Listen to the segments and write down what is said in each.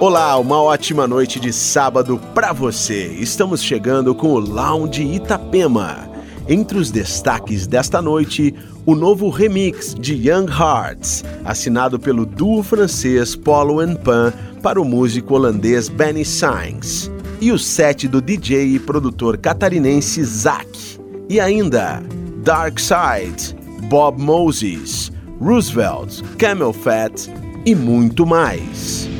Olá, uma ótima noite de sábado para você. Estamos chegando com o Lounge Itapema. Entre os destaques desta noite, o novo remix de Young Hearts, assinado pelo duo francês and Pan para o músico holandês Benny Sainz, e o set do DJ e produtor catarinense Zack. E ainda Dark Side, Bob Moses, Roosevelt, Camel Fat e muito mais.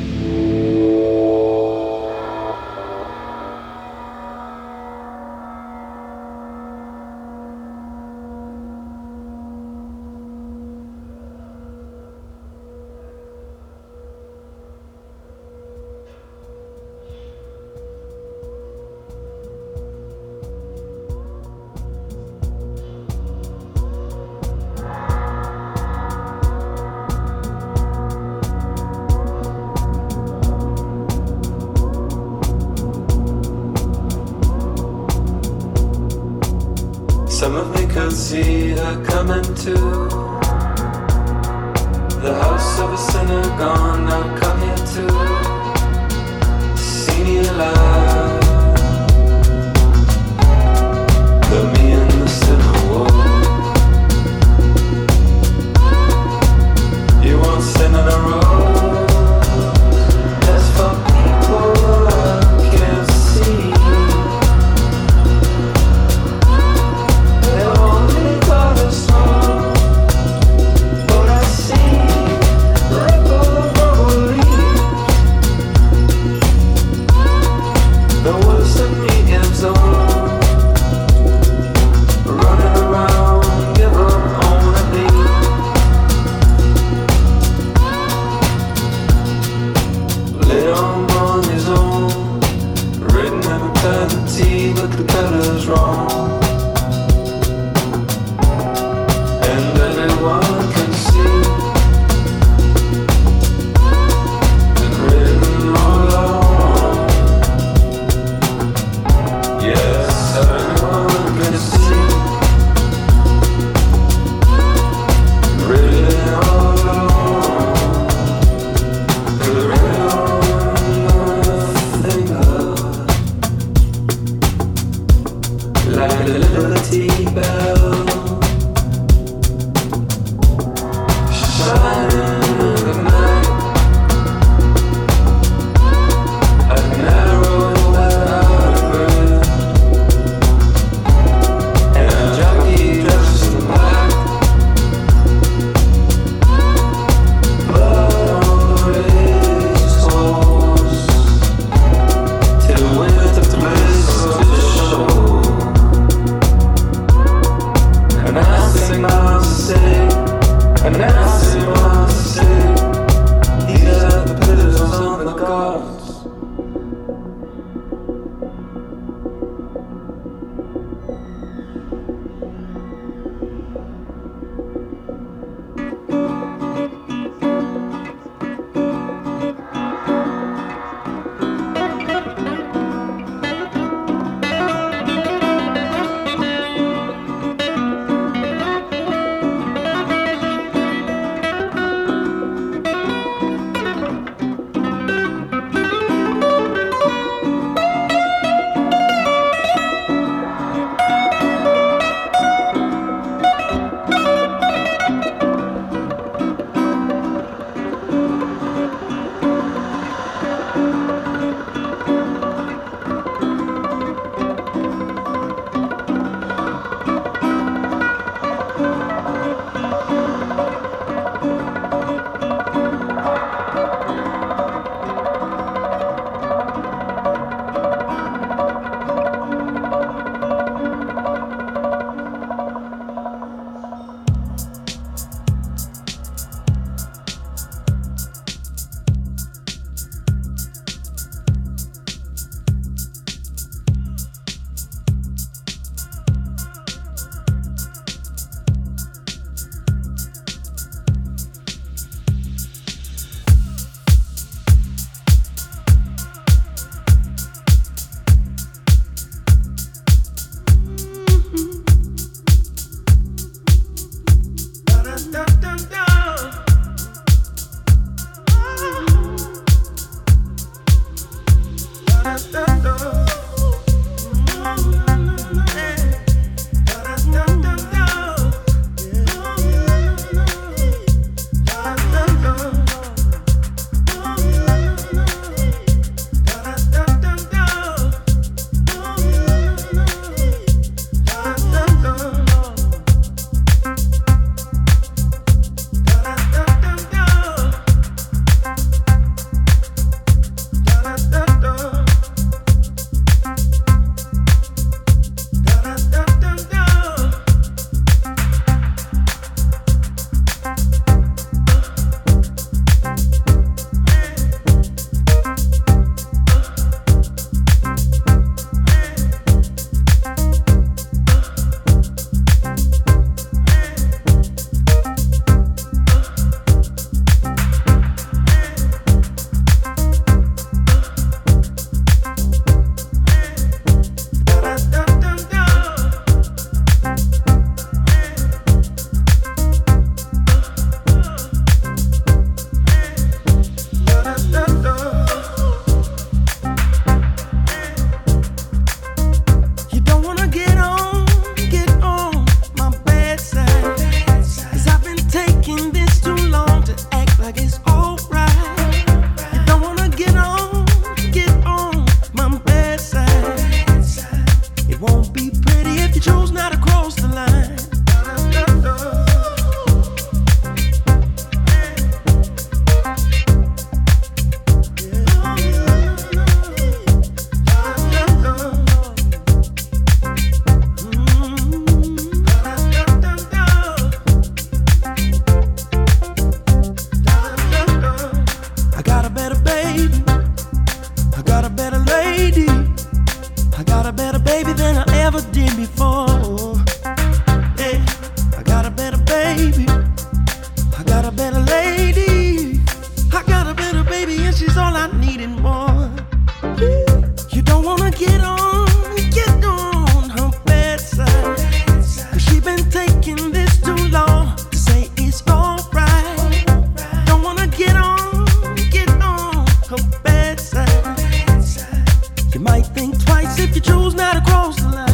You might think twice if you choose not to cross the line.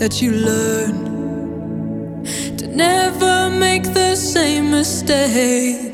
That you learn to never make the same mistake.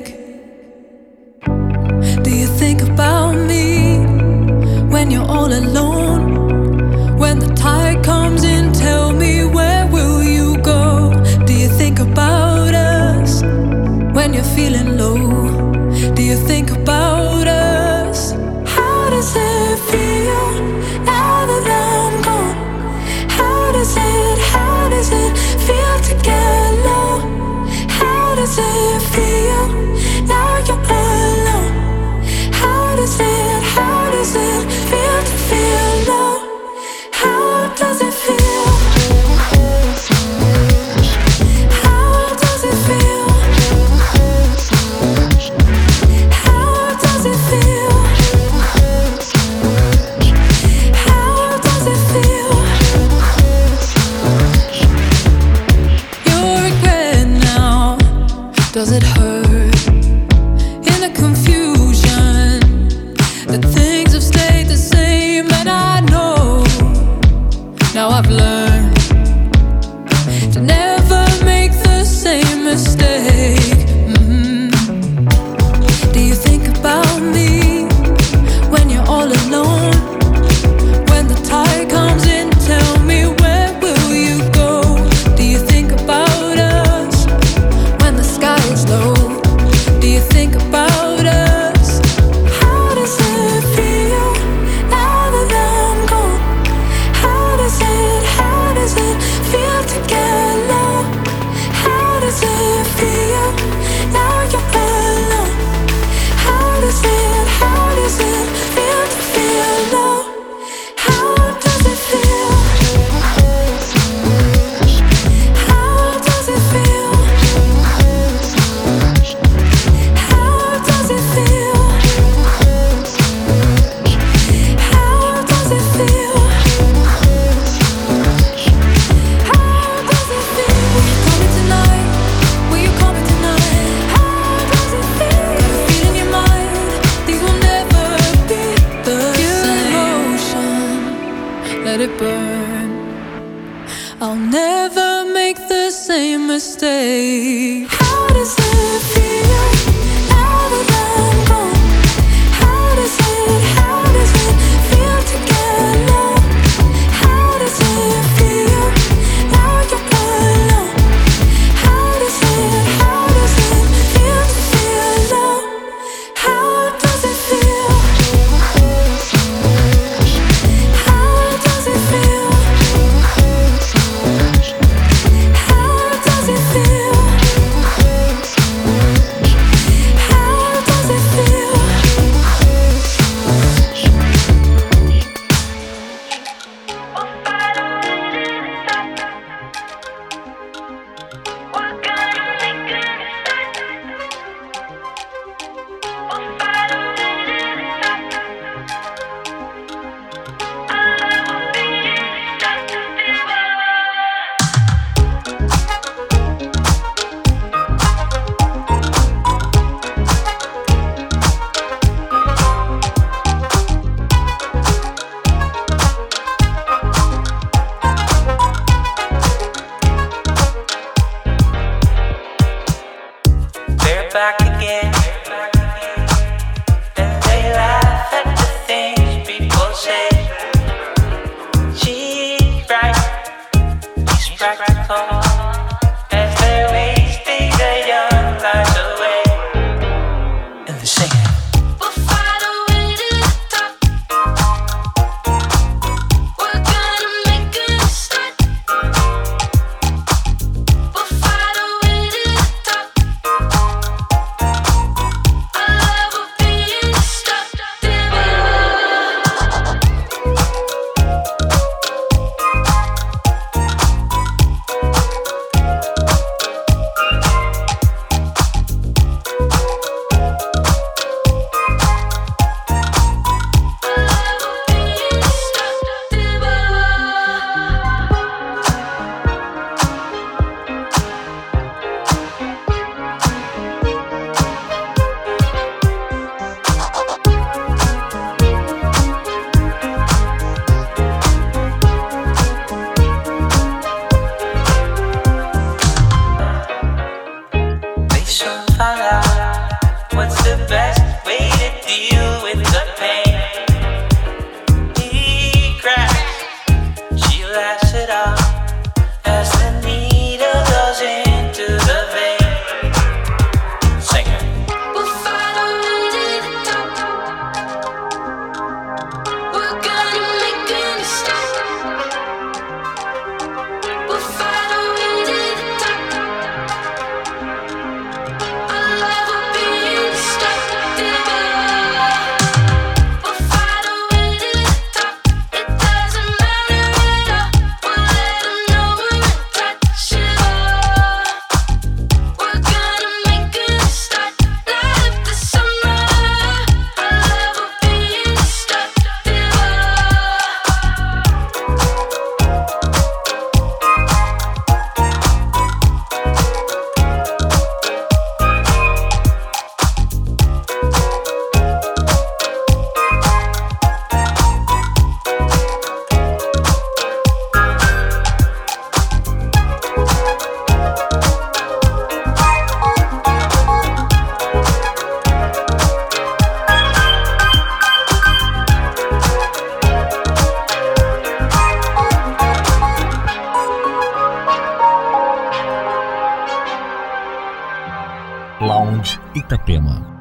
Itapema.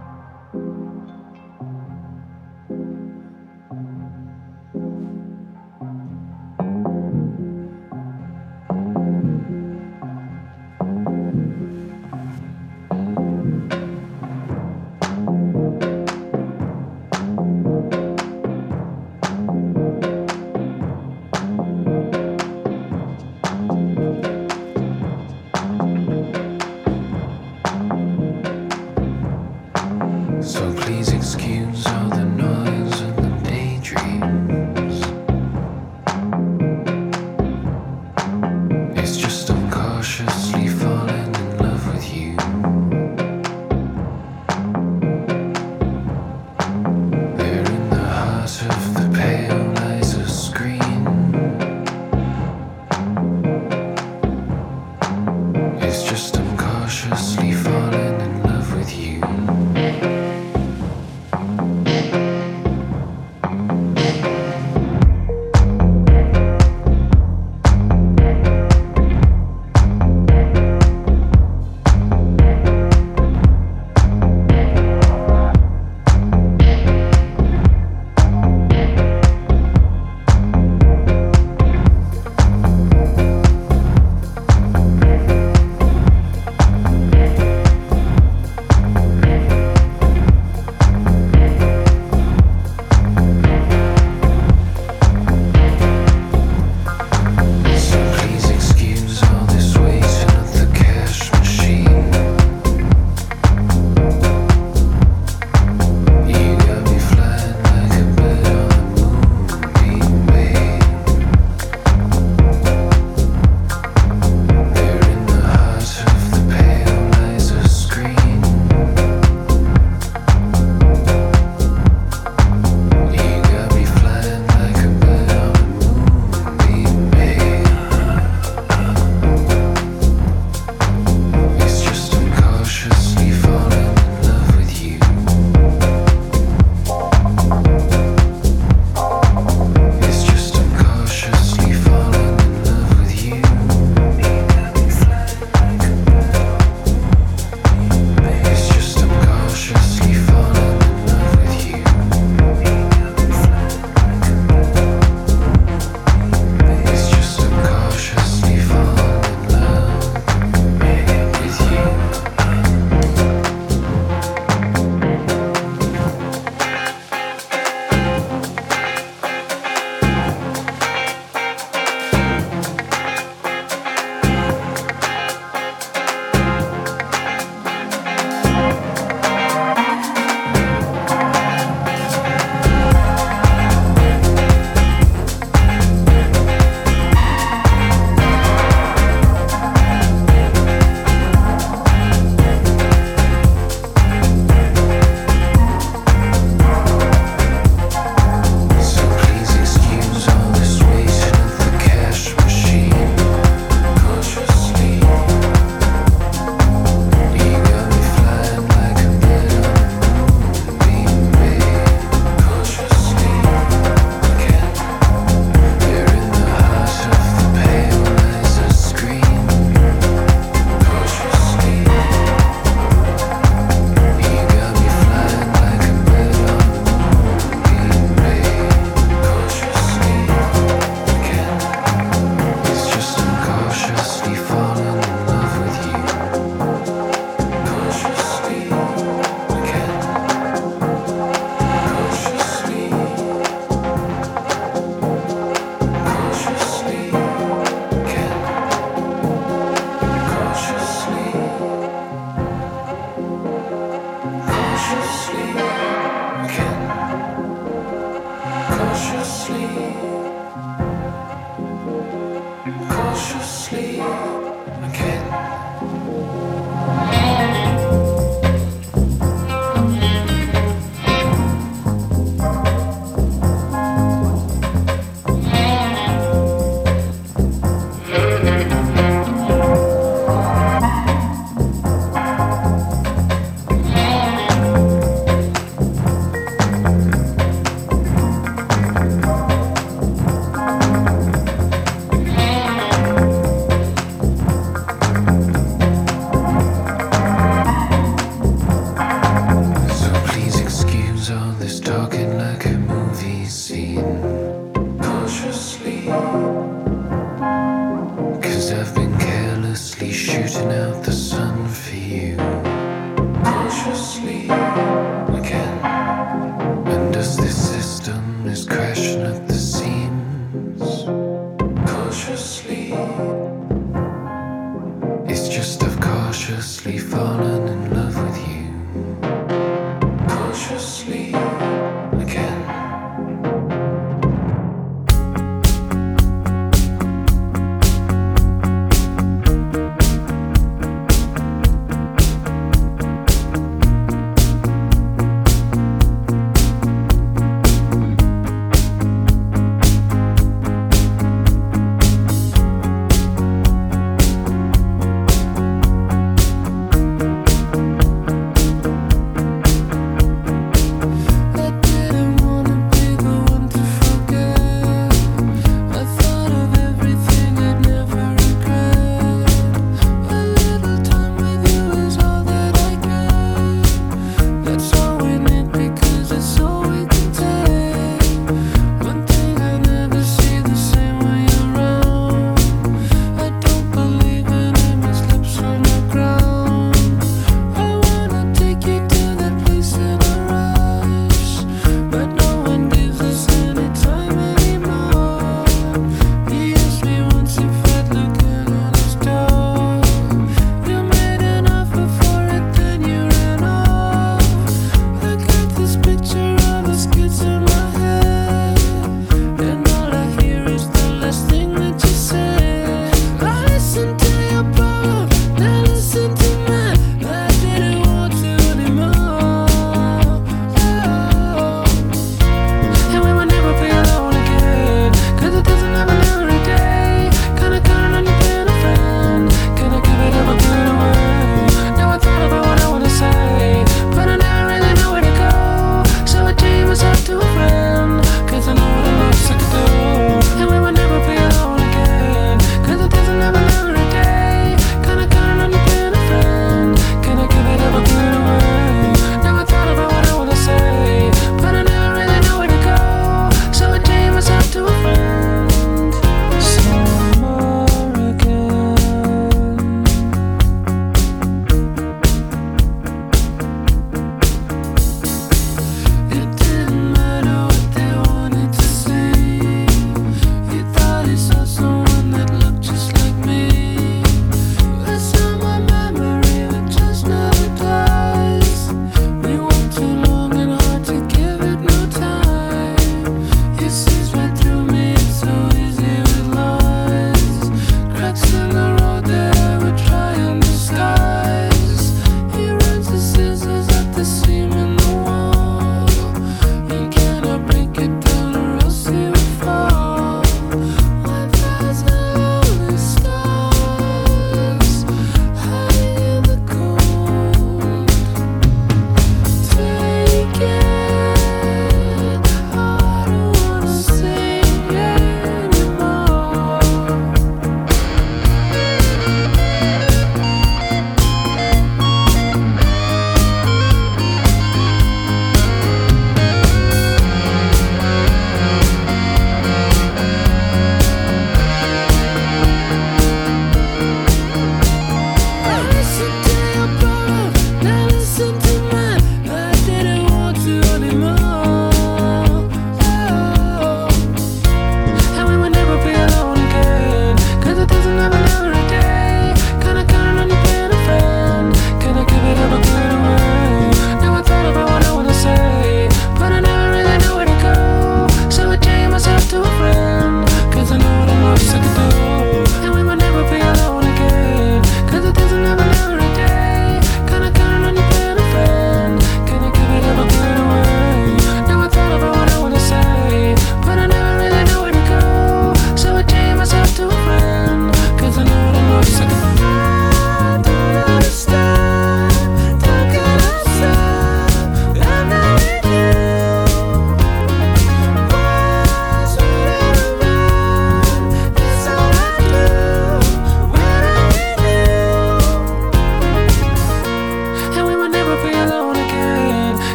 softly falling.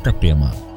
Itapema.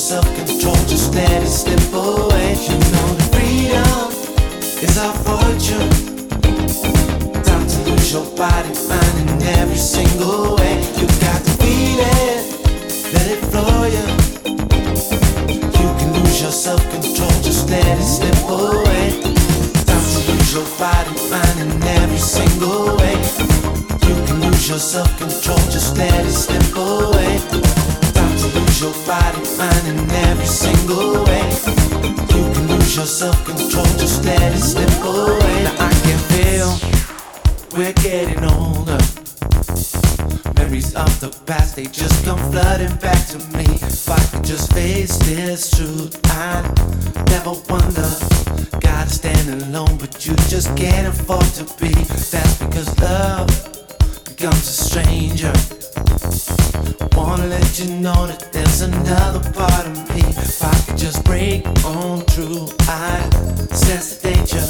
Self-control, just let it slip away. You know that freedom is our fortune. Time to lose your body, mind in every single way. You got to feel it, let it flow you. You can lose your self-control, just let it slip away. Time to lose your body, mind in every single way. You can lose your self-control, just let it slip away. Lose your body, mind in every single way. You can lose your self-control, just let it slip away. I can feel we're getting older. Memories of the past, they just come flooding back to me. If I could just face this truth, I'd never wonder. Gotta stand alone, but you just can't afford to be. That's because love becomes a stranger. Wanna let you know that there's another part of me. If I could just break on through, I sense the danger.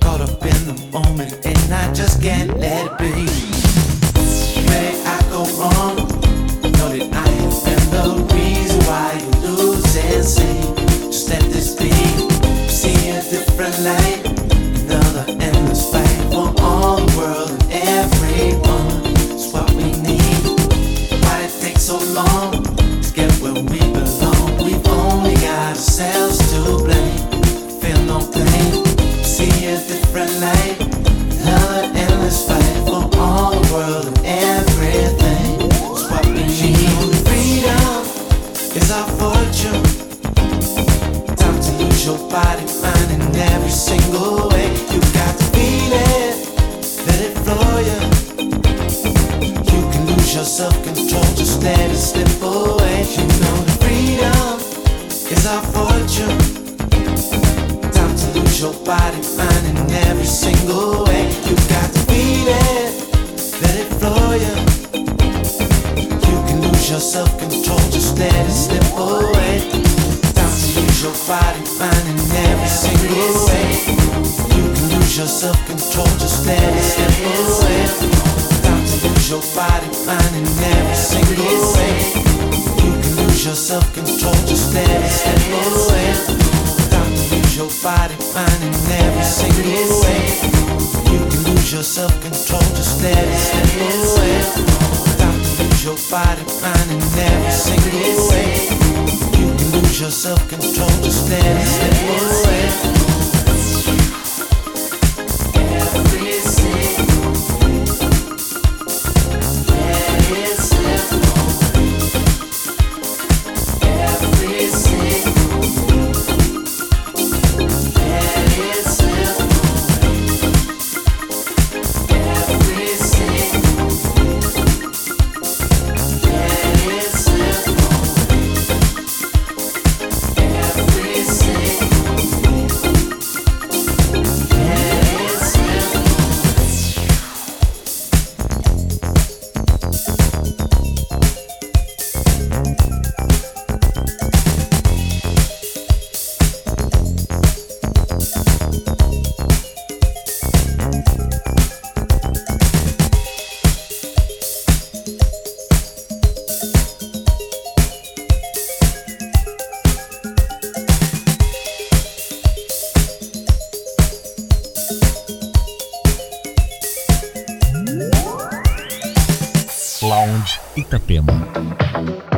Caught up in the moment, and I just can't let it be. I go wrong? Know that I have been the reason why you. Just let this be. See a different light. Self-control, just let it slip away. You know that freedom is our fortune. Time to lose your body, mind in every single way. You got to feel it, let it flow you. You can lose your self-control, just let it slip away. Time to lose your body, mind in every single way. You can lose your self-control, just let it slip away. Lose your body, mind every single way. You can lose your self-control, just slip away. Time to lose your body, mind every single way. You can lose your self-control, just slip away. Time to lose your body, mind in every single way. You can lose your self-control, just slip away. Itapema.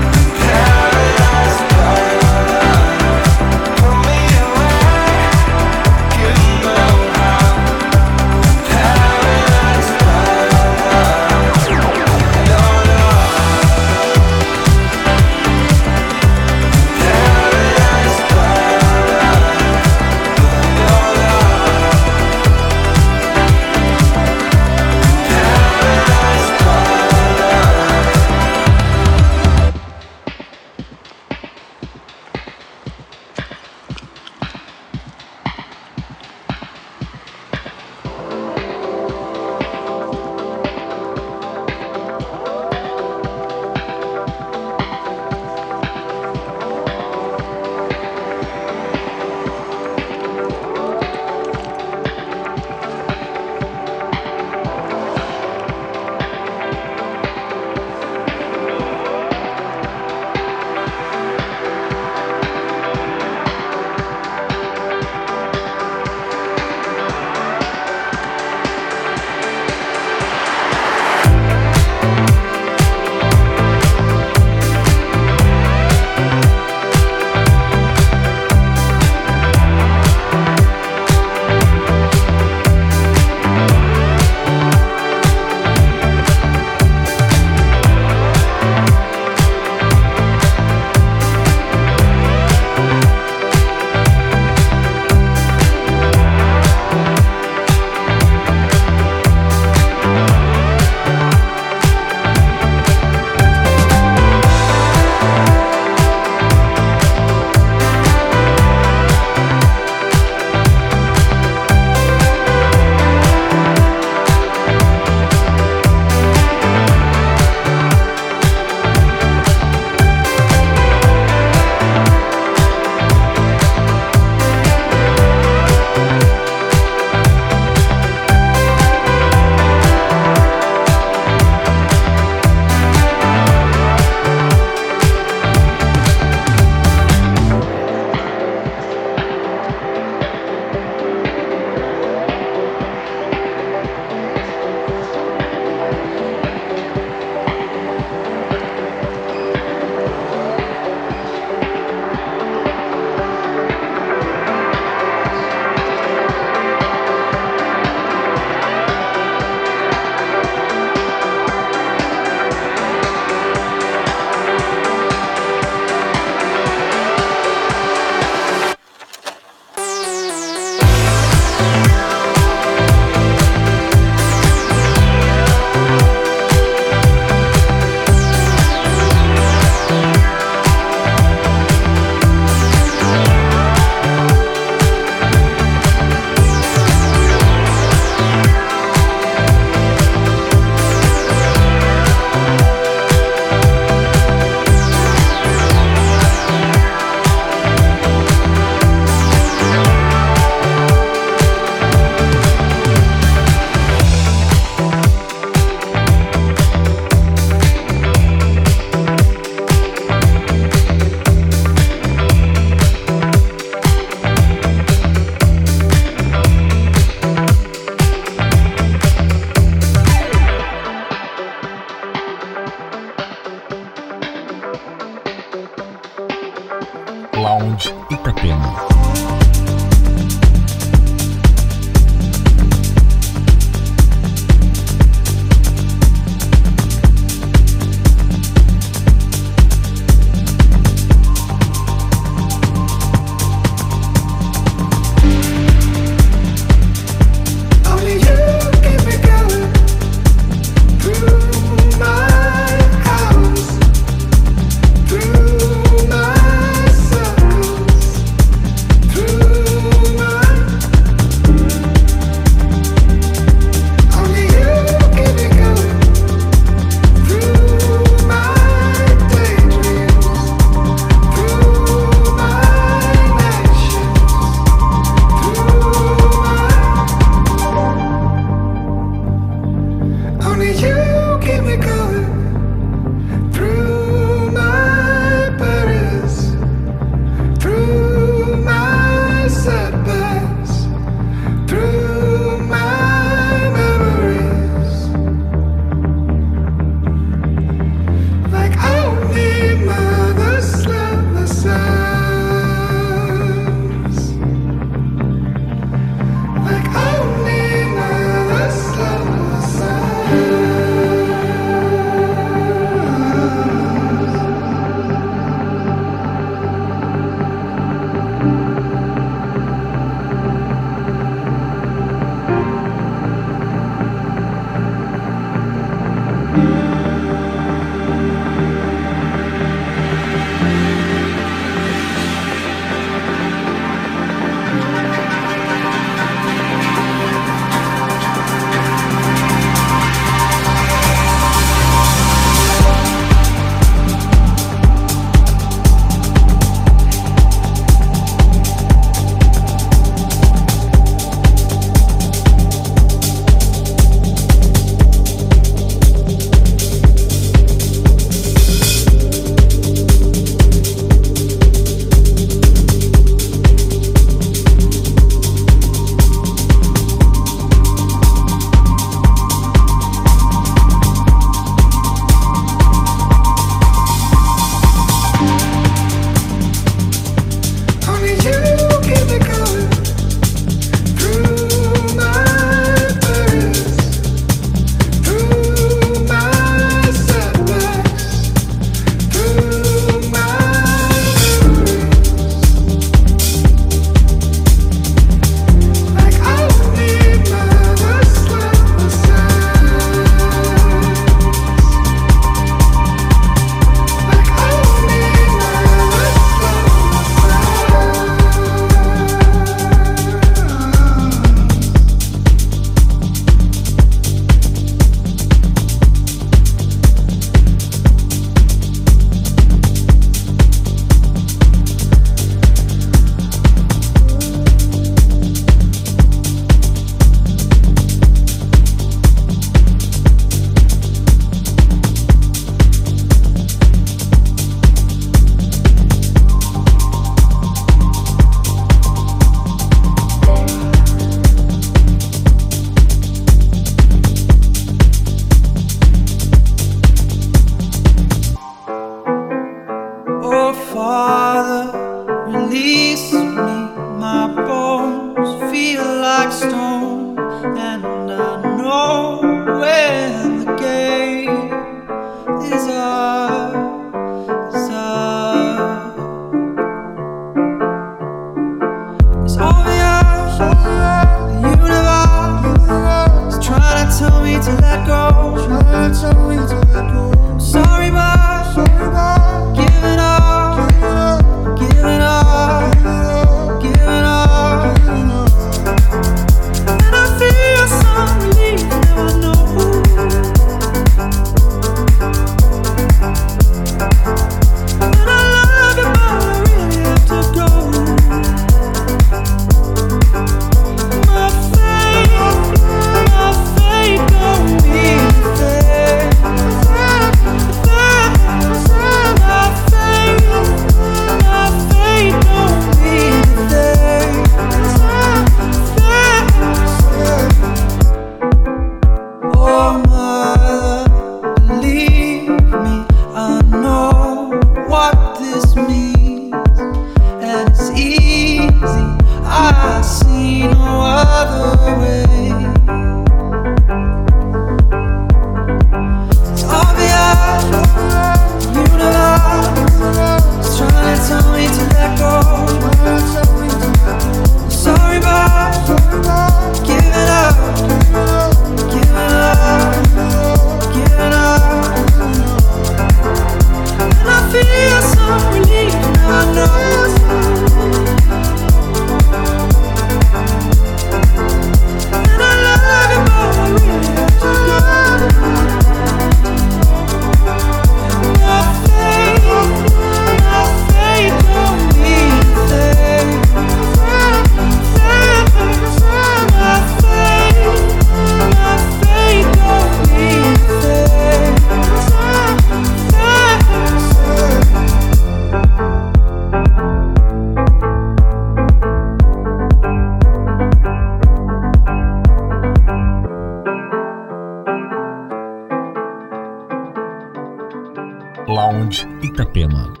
Saúde Itapema.